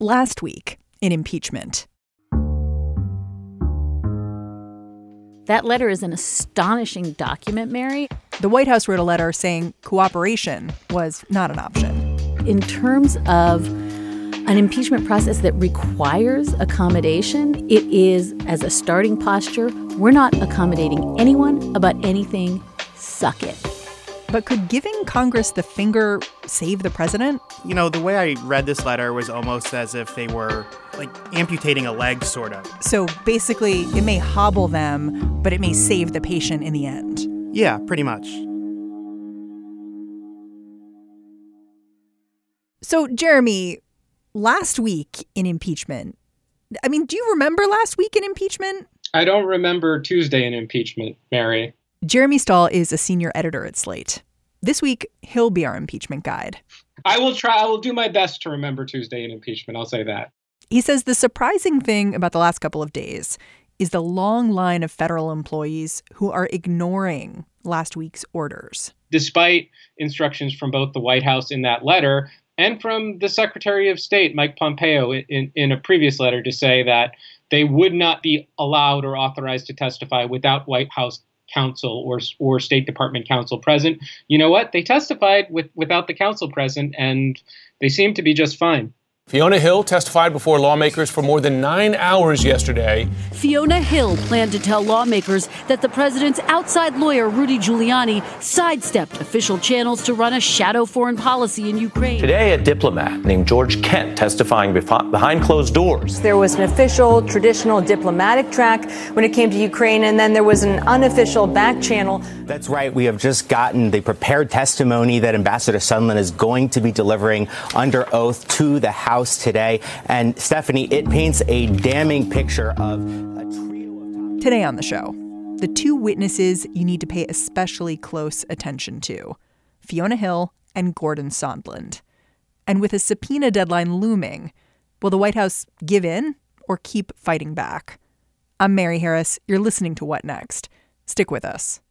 Last week in impeachment. That letter is an astonishing document, Mary. The White House wrote a letter saying cooperation was not an option. In terms of an impeachment process that requires accommodation, it is, as a starting posture, we're not accommodating anyone about anything. Suck it. But could giving Congress the finger save the president? You know, the way I read this letter was almost as if they were like amputating a leg, sort of. So basically, it may hobble them, but it may save the patient in the end. Yeah, pretty much. So, Jeremy, last week in impeachment, I mean, do you remember last week in impeachment? I don't remember Tuesday in impeachment, Mary. Jeremy Stahl is a senior editor at Slate. This week, he'll be our impeachment guide. I will try, I will do my best to remember Tuesday in impeachment. I'll say that. He says the surprising thing about the last couple of days is the long line of federal employees who are ignoring last week's orders. Despite instructions from both the White House in that letter and from the Secretary of State, Mike Pompeo, in, in a previous letter to say that they would not be allowed or authorized to testify without White House counsel or or State Department counsel present. You know what? They testified with without the counsel present, and they seem to be just fine. Fiona Hill testified before lawmakers for more than nine hours yesterday. Fiona Hill planned to tell lawmakers that the president's outside lawyer, Rudy Giuliani, sidestepped official channels to run a shadow foreign policy in Ukraine. Today, a diplomat named George Kent testifying behind closed doors. There was an official, traditional diplomatic track when it came to Ukraine, and then there was an unofficial back channel. That's right. We have just gotten the prepared testimony that Ambassador Sondland is going to be delivering under oath to the House. House today. And Stephanie, it paints a damning picture of a trio of. Today on the show, the two witnesses you need to pay especially close attention to Fiona Hill and Gordon Sondland. And with a subpoena deadline looming, will the White House give in or keep fighting back? I'm Mary Harris. You're listening to What Next? Stick with us.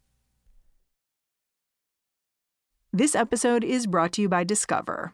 This episode is brought to you by Discover.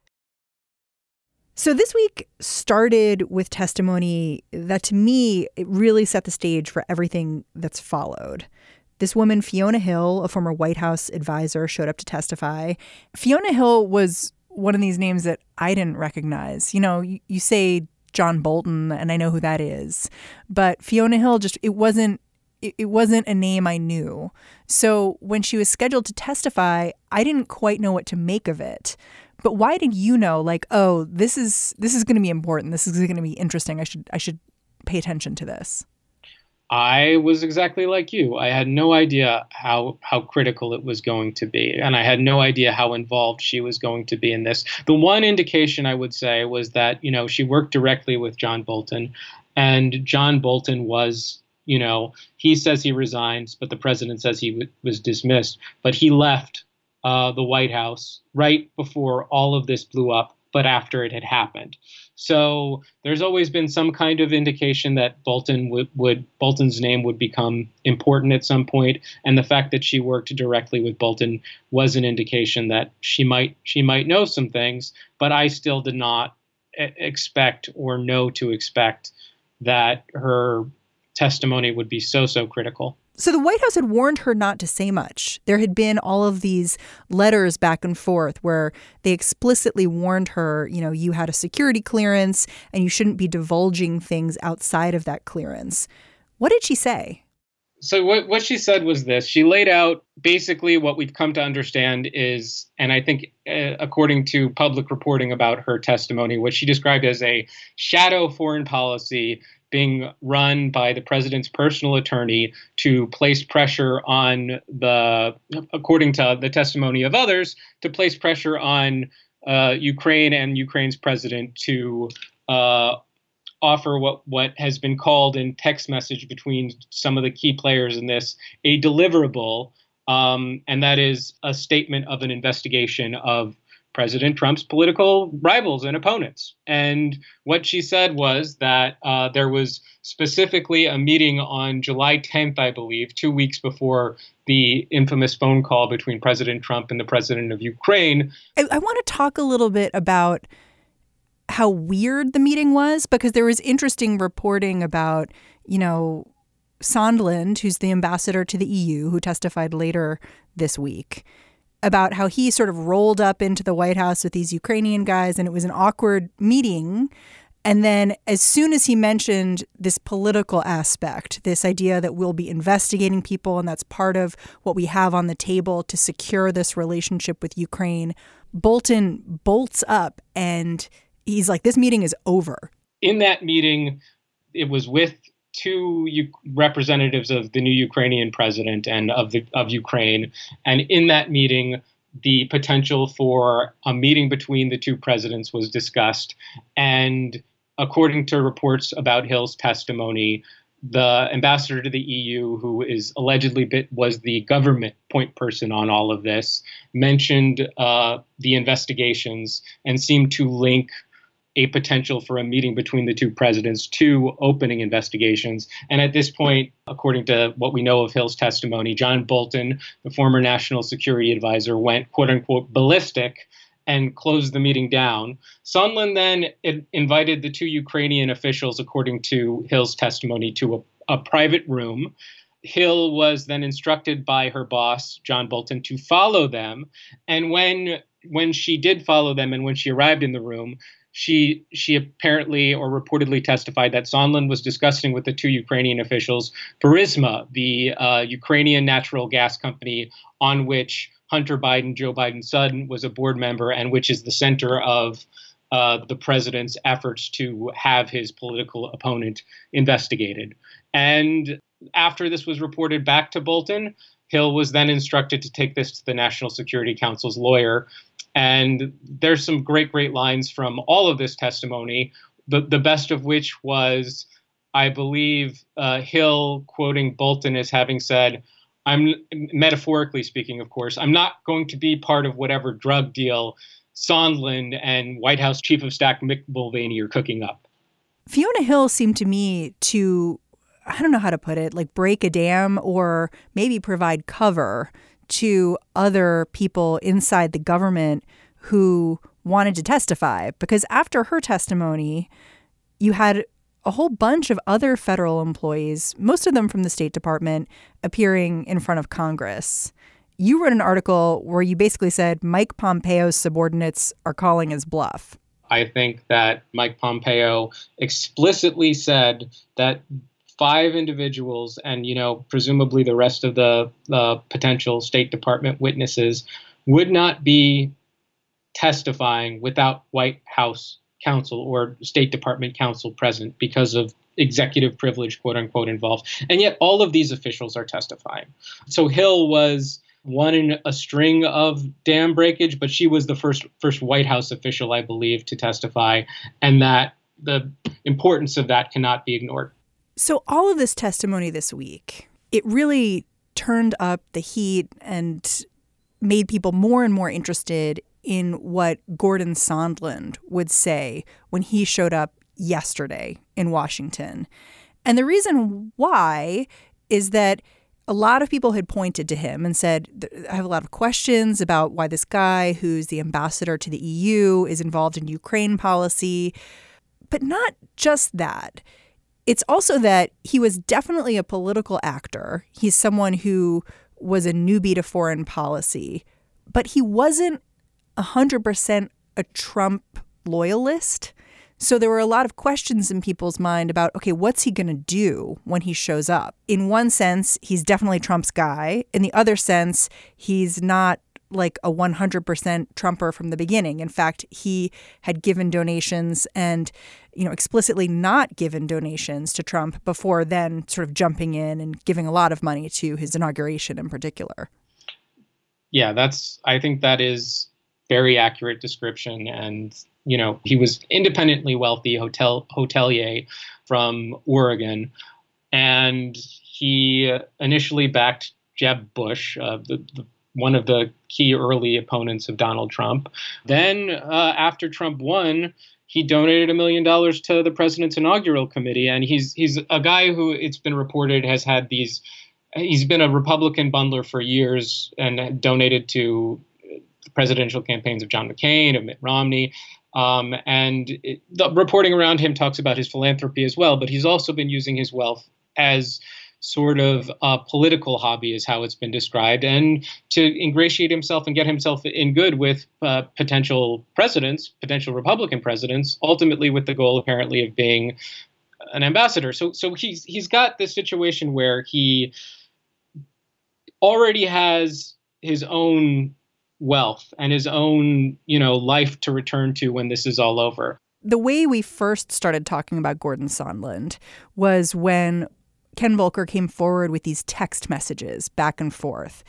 So this week started with testimony that to me it really set the stage for everything that's followed. This woman, Fiona Hill, a former White House advisor, showed up to testify. Fiona Hill was one of these names that I didn't recognize. You know, you, you say John Bolton, and I know who that is, but Fiona Hill just it wasn't it, it wasn't a name I knew. So when she was scheduled to testify, I didn't quite know what to make of it. But why did you know like, oh, this is this is going to be important. This is going to be interesting. I should I should pay attention to this. I was exactly like you. I had no idea how how critical it was going to be, and I had no idea how involved she was going to be in this. The one indication I would say was that you know she worked directly with John Bolton, and John Bolton was you know he says he resigns, but the president says he w- was dismissed, but he left uh, the White House right before all of this blew up, but after it had happened. So there's always been some kind of indication that Bolton would, would Bolton's name would become important at some point, and the fact that she worked directly with Bolton was an indication that she might she might know some things. But I still did not expect or know to expect that her testimony would be so so critical. So the White House had warned her not to say much. There had been all of these letters back and forth where they explicitly warned her, you know, you had a security clearance and you shouldn't be divulging things outside of that clearance. What did she say? So what what she said was this. She laid out basically what we've come to understand is, and I think uh, according to public reporting about her testimony, what she described as a shadow foreign policy being run by the president's personal attorney to place pressure on the, according to the testimony of others, to place pressure on uh, Ukraine and Ukraine's president to uh, offer what what has been called in text message between some of the key players in this a deliverable, um, and that is a statement of an investigation of President Trump's political rivals and opponents. And what she said was that uh, there was specifically a meeting on July 10th, I believe, two weeks before the infamous phone call between President Trump and the president of Ukraine. I, I want to talk a little bit about how weird the meeting was because there was interesting reporting about, you know, Sondland, who's the ambassador to the EU, who testified later this week about how he sort of rolled up into the White House with these Ukrainian guys and it was an awkward meeting. And then, as soon as he mentioned this political aspect, this idea that we'll be investigating people and that's part of what we have on the table to secure this relationship with Ukraine, Bolton bolts up and he's like, This meeting is over. In that meeting, it was with two U- representatives of the new Ukrainian president and of the of Ukraine, and in that meeting, the potential for a meeting between the two presidents was discussed. And according to reports about Hill's testimony, the ambassador to the EU, who is allegedly bit, was the government point person on all of this, mentioned uh, the investigations and seemed to link a potential for a meeting between the two presidents to opening investigations. And at this point, according to what we know of Hill's testimony, John Bolton, the former national security advisor, went quote unquote ballistic and closed the meeting down. Sondland then invited the two Ukrainian officials, according to Hill's testimony, to a, a private room. Hill was then instructed by her boss, John Bolton, to follow them. And when when she did follow them and when she arrived in the room, she she apparently or reportedly testified that Sondland was discussing with the two Ukrainian officials Burisma, the uh, Ukrainian natural gas company on which Hunter Biden, Joe Biden's son, was a board member, and which is the center of uh, the president's efforts to have his political opponent investigated. And after this was reported back to Bolton, Hill was then instructed to take this to the National Security Council's lawyer, and there's some great, great lines from all of this testimony, the, the best of which was, I believe, uh, Hill quoting Bolton as having said, I'm metaphorically speaking, of course, I'm not going to be part of whatever drug deal Sondland and White House Chief of Staff Mick Mulvaney are cooking up. Fiona Hill seemed to me to, I don't know how to put it, like break a dam or maybe provide cover to other people inside the government who wanted to testify. Because after her testimony, you had a whole bunch of other federal employees, most of them from the State Department, appearing in front of Congress. You wrote an article where you basically said Mike Pompeo's subordinates are calling his bluff. I think that Mike Pompeo explicitly said that five individuals and you know presumably the rest of the uh, potential state department witnesses would not be testifying without white house counsel or state department counsel present because of executive privilege quote unquote involved. And yet all of these officials are testifying. So hill was one in a string of dam breakage but she was the first first white house official i believe to testify and that the importance of that cannot be ignored so, all of this testimony this week, it really turned up the heat and made people more and more interested in what Gordon Sondland would say when he showed up yesterday in Washington. And the reason why is that a lot of people had pointed to him and said, I have a lot of questions about why this guy, who's the ambassador to the EU, is involved in Ukraine policy. But not just that It's also that he was definitely a political actor. He's someone who was a newbie to foreign policy, but he wasn't 100% a Trump loyalist. So there were a lot of questions in people's mind about okay, what's he going to do when he shows up? In one sense, he's definitely Trump's guy. In the other sense, he's not like a 100% Trumper from the beginning. In fact, he had given donations and, you know, explicitly not given donations to Trump before then sort of jumping in and giving a lot of money to his inauguration in particular. Yeah, that's, I think that is very accurate description. And, you know, he was independently wealthy hotel hotelier from Oregon. And he initially backed Jeb Bush, uh, the, the one of the key early opponents of Donald Trump. Then, uh, after Trump won, he donated a million dollars to the president's inaugural committee, and he's he's a guy who it's been reported has had these. He's been a Republican bundler for years and donated to presidential campaigns of John McCain, of Mitt Romney. Um, and it, the reporting around him talks about his philanthropy as well, but he's also been using his wealth as sort of a political hobby, is how it's been described, and to ingratiate himself and get himself in good with uh, potential presidents, potential Republican presidents, ultimately with the goal apparently of being an ambassador. So, so he's he's got this situation where he already has his own wealth and his own, you know, life to return to when this is all over. The way we first started talking about Gordon Sondland was when Ken Volker came forward with these text messages back and forth.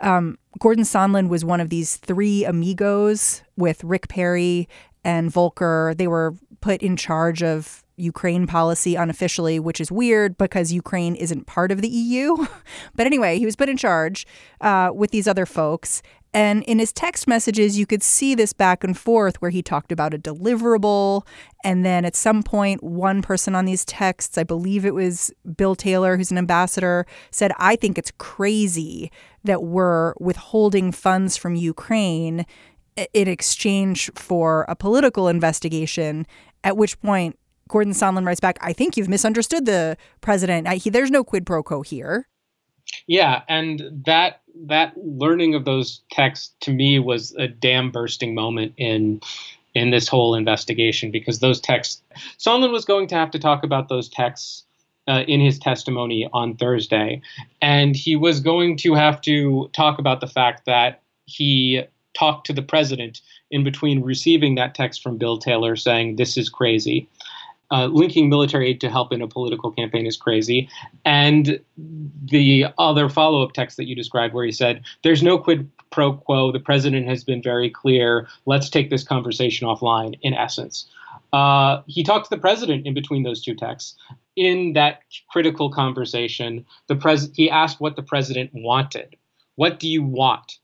Um, Gordon Sondland was one of these three amigos with Rick Perry and Volker. They were put in charge of Ukraine policy unofficially, which is weird because Ukraine isn't part of the EU. but anyway, he was put in charge uh, with these other folks. And in his text messages, you could see this back and forth where he talked about a deliverable. And then at some point, one person on these texts, I believe it was Bill Taylor, who's an ambassador, said, I think it's crazy that we're withholding funds from Ukraine in exchange for a political investigation. At which point, Gordon Sondland writes back, I think you've misunderstood the president. I, he, there's no quid pro quo here. Yeah, and that that learning of those texts to me was a dam bursting moment in in this whole investigation because those texts Sondland was going to have to talk about those texts uh, in his testimony on Thursday, and he was going to have to talk about the fact that he talked to the president in between receiving that text from Bill Taylor saying this is crazy uh, linking military aid to help in a political campaign is crazy. And the other follow up text that you described, where he said, There's no quid pro quo. The president has been very clear. Let's take this conversation offline, in essence. Uh, he talked to the president in between those two texts. In that critical conversation, the pres- he asked what the president wanted. What do you want?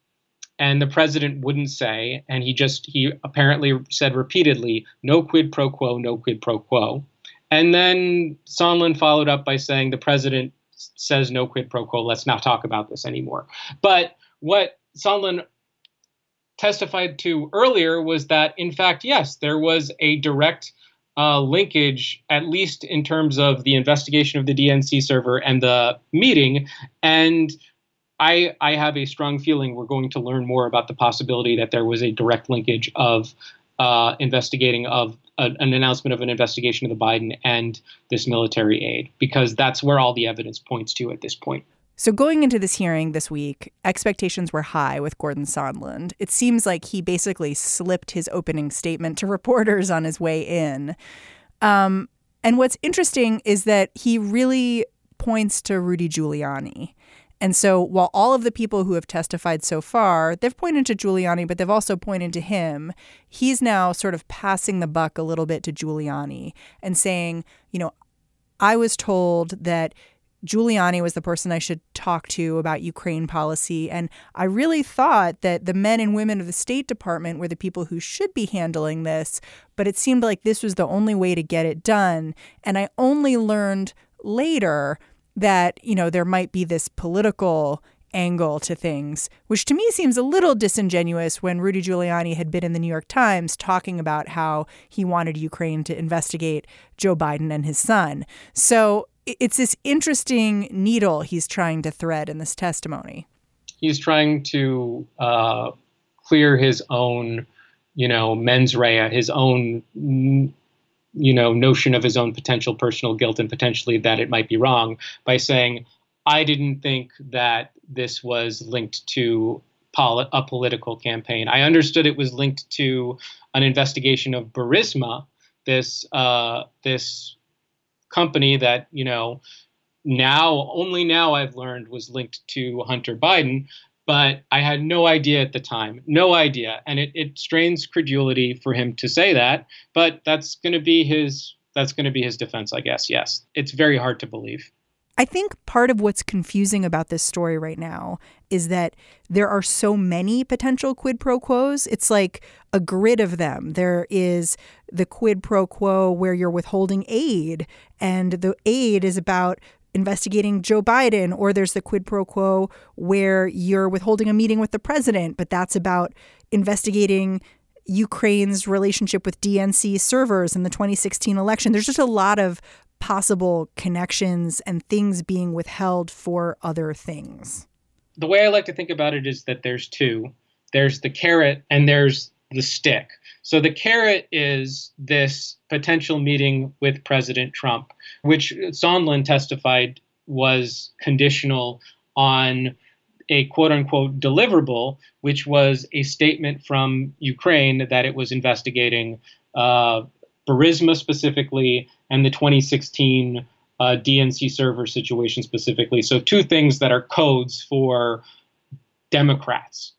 And the president wouldn't say and he just he apparently said repeatedly no quid pro quo no quid pro quo and then sondland followed up by saying the president says no quid pro quo let's not talk about this anymore but what sondland testified to earlier was that in fact yes there was a direct uh, linkage, at least in terms of the investigation of the DNC server and the meeting. And I, I have a strong feeling we're going to learn more about the possibility that there was a direct linkage of uh, investigating of a, an announcement of an investigation of the Biden and this military aid, because that's where all the evidence points to at this point. So, going into this hearing this week, expectations were high with Gordon Sondland. It seems like he basically slipped his opening statement to reporters on his way in. Um, and what's interesting is that he really points to Rudy Giuliani. And so while all of the people who have testified so far, they've pointed to Giuliani, but they've also pointed to him, he's now sort of passing the buck a little bit to Giuliani and saying, you know, I was told that Giuliani was the person I should talk to about Ukraine policy. And I really thought that the men and women of the State Department were the people who should be handling this, but it seemed like this was the only way to get it done. And I only learned later that, you know, there might be this political angle to things, which to me seems a little disingenuous when Rudy Giuliani had been in the New York Times talking about how he wanted Ukraine to investigate Joe Biden and his son. So it's this interesting needle he's trying to thread in this testimony. He's trying to uh, clear his own, you know, mens rea, his own you know notion of his own potential personal guilt and potentially that it might be wrong by saying I didn't think that this was linked to a political campaign. I understood it was linked to an investigation of Burisma, this uh, this company that you know now only now I've learned was linked to Hunter Biden, but I had no idea at the time, no idea, and it, it strains credulity for him to say that. But that's going to be his that's going to be his defense, I guess. Yes, it's very hard to believe. I think part of what's confusing about this story right now is that there are so many potential quid pro quos. It's like a grid of them. There is the quid pro quo where you're withholding aid, and the aid is about investigating Joe Biden, or there's the quid pro quo where you're withholding a meeting with the president, but that's about investigating Ukraine's relationship with DNC servers in the 2016 election. There's just a lot of possible connections and things being withheld for other things? The way I like to think about it is that there's two there's the carrot and there's the stick. So the carrot is this potential meeting with President Trump, which Sondland testified was conditional on a quote unquote deliverable, which was a statement from Ukraine that it was investigating uh, Burisma specifically and the 2016 uh, DNC server situation specifically. So, two things that are codes for Democrats.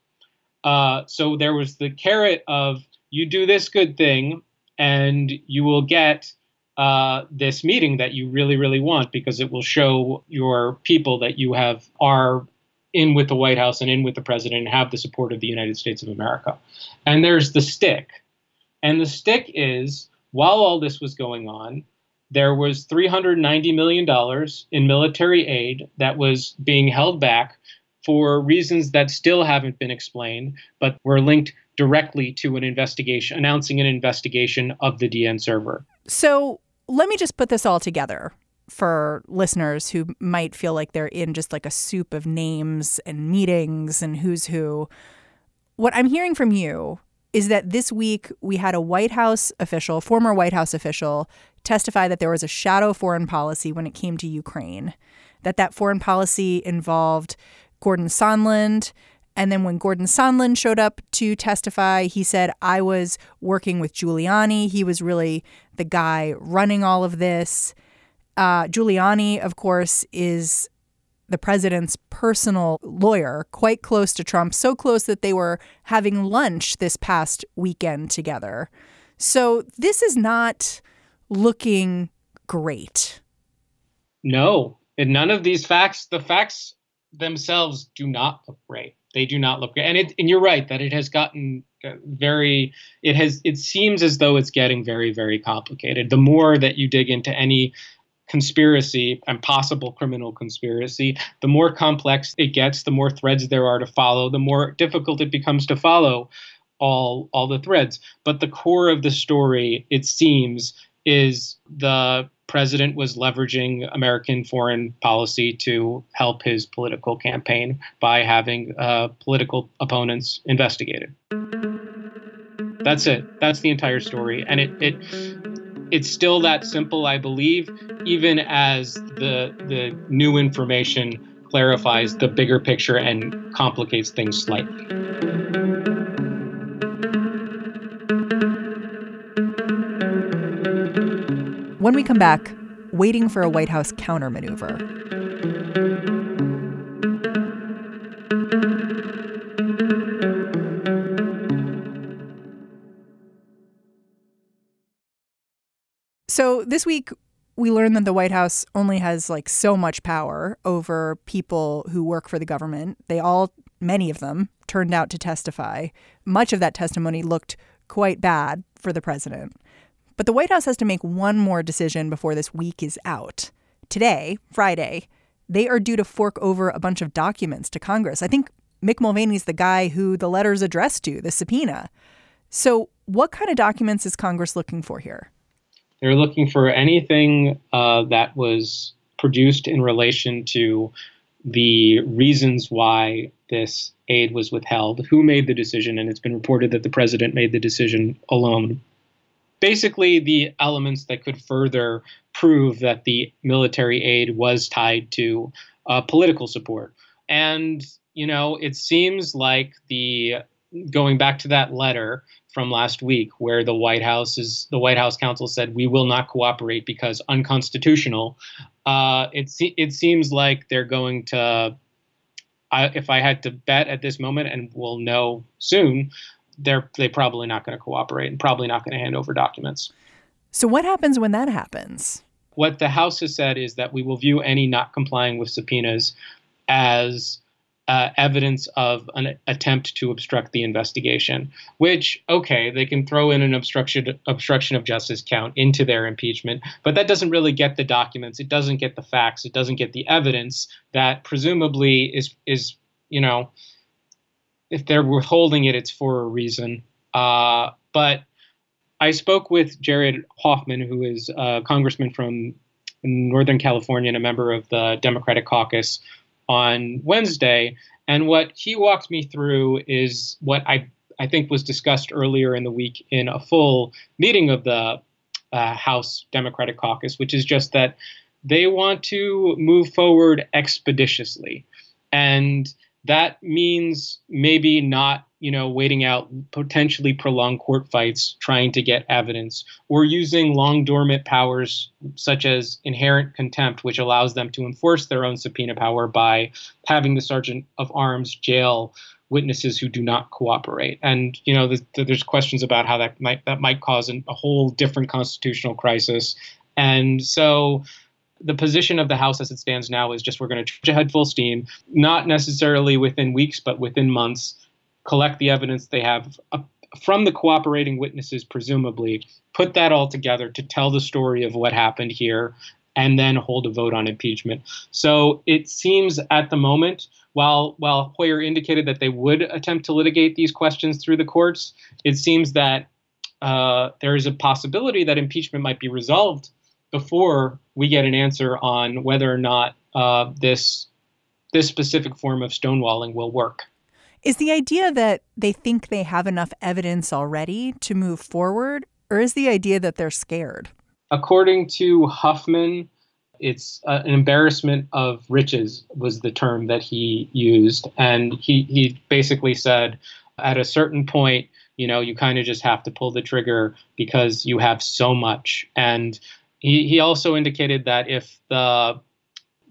Uh, so, there was the carrot of you do this good thing and you will get uh, this meeting that you really, really want because it will show your people that you have are in with the White House and in with the president and have the support of the United States of America. And there's the stick. And the stick is while all this was going on, there was $390 million in military aid that was being held back for reasons that still haven't been explained, but were linked directly to an investigation, announcing an investigation of the DN server. So let me just put this all together for listeners who might feel like they're in just like a soup of names and meetings and who's who. What I'm hearing from you is that this week we had a White House official, former White House official, testify that there was a shadow foreign policy when it came to Ukraine, that that foreign policy involved Gordon Sondland. And then when Gordon Sondland showed up to testify, he said, I was working with Giuliani. He was really the guy running all of this. Uh, Giuliani, of course, is the president's personal lawyer, quite close to Trump, so close that they were having lunch this past weekend together. So this is not looking great. No, and none of these facts, the facts themselves do not look great. They do not look great. And it, and you're right that it has gotten uh, very it has it seems as though it's getting very very complicated. The more that you dig into any conspiracy and possible criminal conspiracy, the more complex it gets, the more threads there are to follow, the more difficult it becomes to follow all all the threads. But the core of the story, it seems, is the president was leveraging American foreign policy to help his political campaign by having uh, political opponents investigated. That's it. That's the entire story, and it it it's still that simple, I believe, even as the the new information clarifies the bigger picture and complicates things slightly. We come back, waiting for a White House countermaneuver. So this week, we learned that the White House only has like so much power over people who work for the government. They all, many of them, turned out to testify. Much of that testimony looked quite bad for the president. But the White House has to make one more decision before this week is out. Today, Friday, they are due to fork over a bunch of documents to Congress. I think Mick Mulvaney's the guy who the letter's addressed to, the subpoena. So, what kind of documents is Congress looking for here? They're looking for anything uh, that was produced in relation to the reasons why this aid was withheld, who made the decision, and it's been reported that the president made the decision alone. Basically, the elements that could further prove that the military aid was tied to uh, political support. And, you know, it seems like the going back to that letter from last week where the White House is the White House counsel said we will not cooperate because unconstitutional. Uh, it it seems like they're going to. I, if I had to bet at this moment, and we'll know soon, they're they probably not going to cooperate and probably not going to hand over documents. So what happens when that happens? What the House has said is that we will view any not complying with subpoenas as uh, evidence of an attempt to obstruct the investigation. Which, okay, they can throw in an obstruction obstruction of justice count into their impeachment, but that doesn't really get the documents. It doesn't get the facts. It doesn't get the evidence that presumably is is you know, if they're withholding it, it's for a reason. Uh, but I spoke with Jared Huffman, who is a congressman from Northern California and a member of the Democratic caucus on Wednesday. And what he walked me through is what I, I think was discussed earlier in the week in a full meeting of the uh, House Democratic caucus, which is just that they want to move forward expeditiously. And that means maybe not you know, waiting out potentially prolonged court fights trying to get evidence, or using long dormant powers such as inherent contempt, which allows them to enforce their own subpoena power by having the sergeant of arms jail witnesses who do not cooperate. And you know, there's questions about how that might that might cause an, a whole different constitutional crisis. And so the position of the House as it stands now is just we're going to charge ahead full steam, not necessarily within weeks, but within months collect the evidence they have from the cooperating witnesses, presumably, put that all together to tell the story of what happened here, and then hold a vote on impeachment. So it seems at the moment, while while Hoyer indicated that they would attempt to litigate these questions through the courts, it seems that uh, there is a possibility that impeachment might be resolved before we get an answer on whether or not uh, this this specific form of stonewalling will work. Is the idea that they think they have enough evidence already to move forward, or is the idea that they're scared? According to Huffman, it's uh, an embarrassment of riches was the term that he used, and he he basically said at a certain point, you know, you kind of just have to pull the trigger because you have so much. And he, also indicated that if the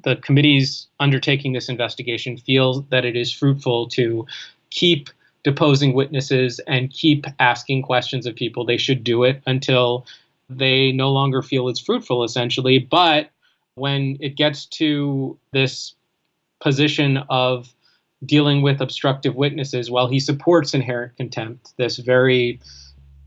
the committees undertaking this investigation feel that it is fruitful to keep deposing witnesses and keep asking questions of people. They should do it until they no longer feel it's fruitful, essentially. But when it gets to this position of dealing with obstructive witnesses, while he supports inherent contempt, this very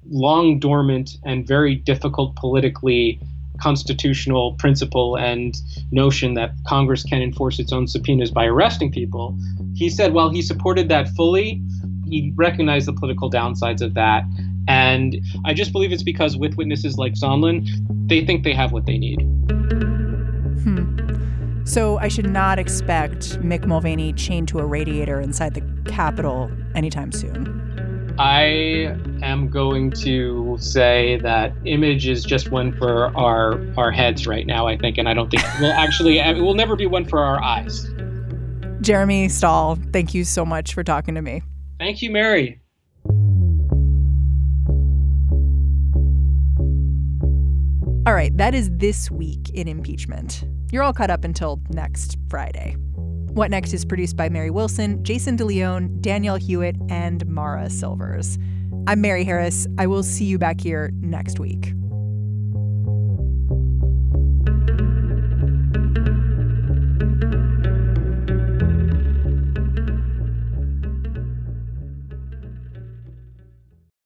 long dormant and very difficult politically constitutional principle and notion that Congress can enforce its own subpoenas by arresting people. He said while he supported that fully, he recognized the political downsides of that. And I just believe it's because with witnesses like Sondland, they think they have what they need. Hmm. So I should not expect Mick Mulvaney chained to a radiator inside the Capitol anytime soon. I am going to say that image is just one for our our heads right now. I think, and I don't think we'll actually it will never be one for our eyes. Jeremy Stahl, thank you so much for talking to me. Thank you, Mary. All right, that is this week in impeachment. You're all caught up until next Friday. What Next is produced by Mary Wilson, Jason DeLeon, Danielle Hewitt, and Mara Silvers. I'm Mary Harris. I will see you back here next week.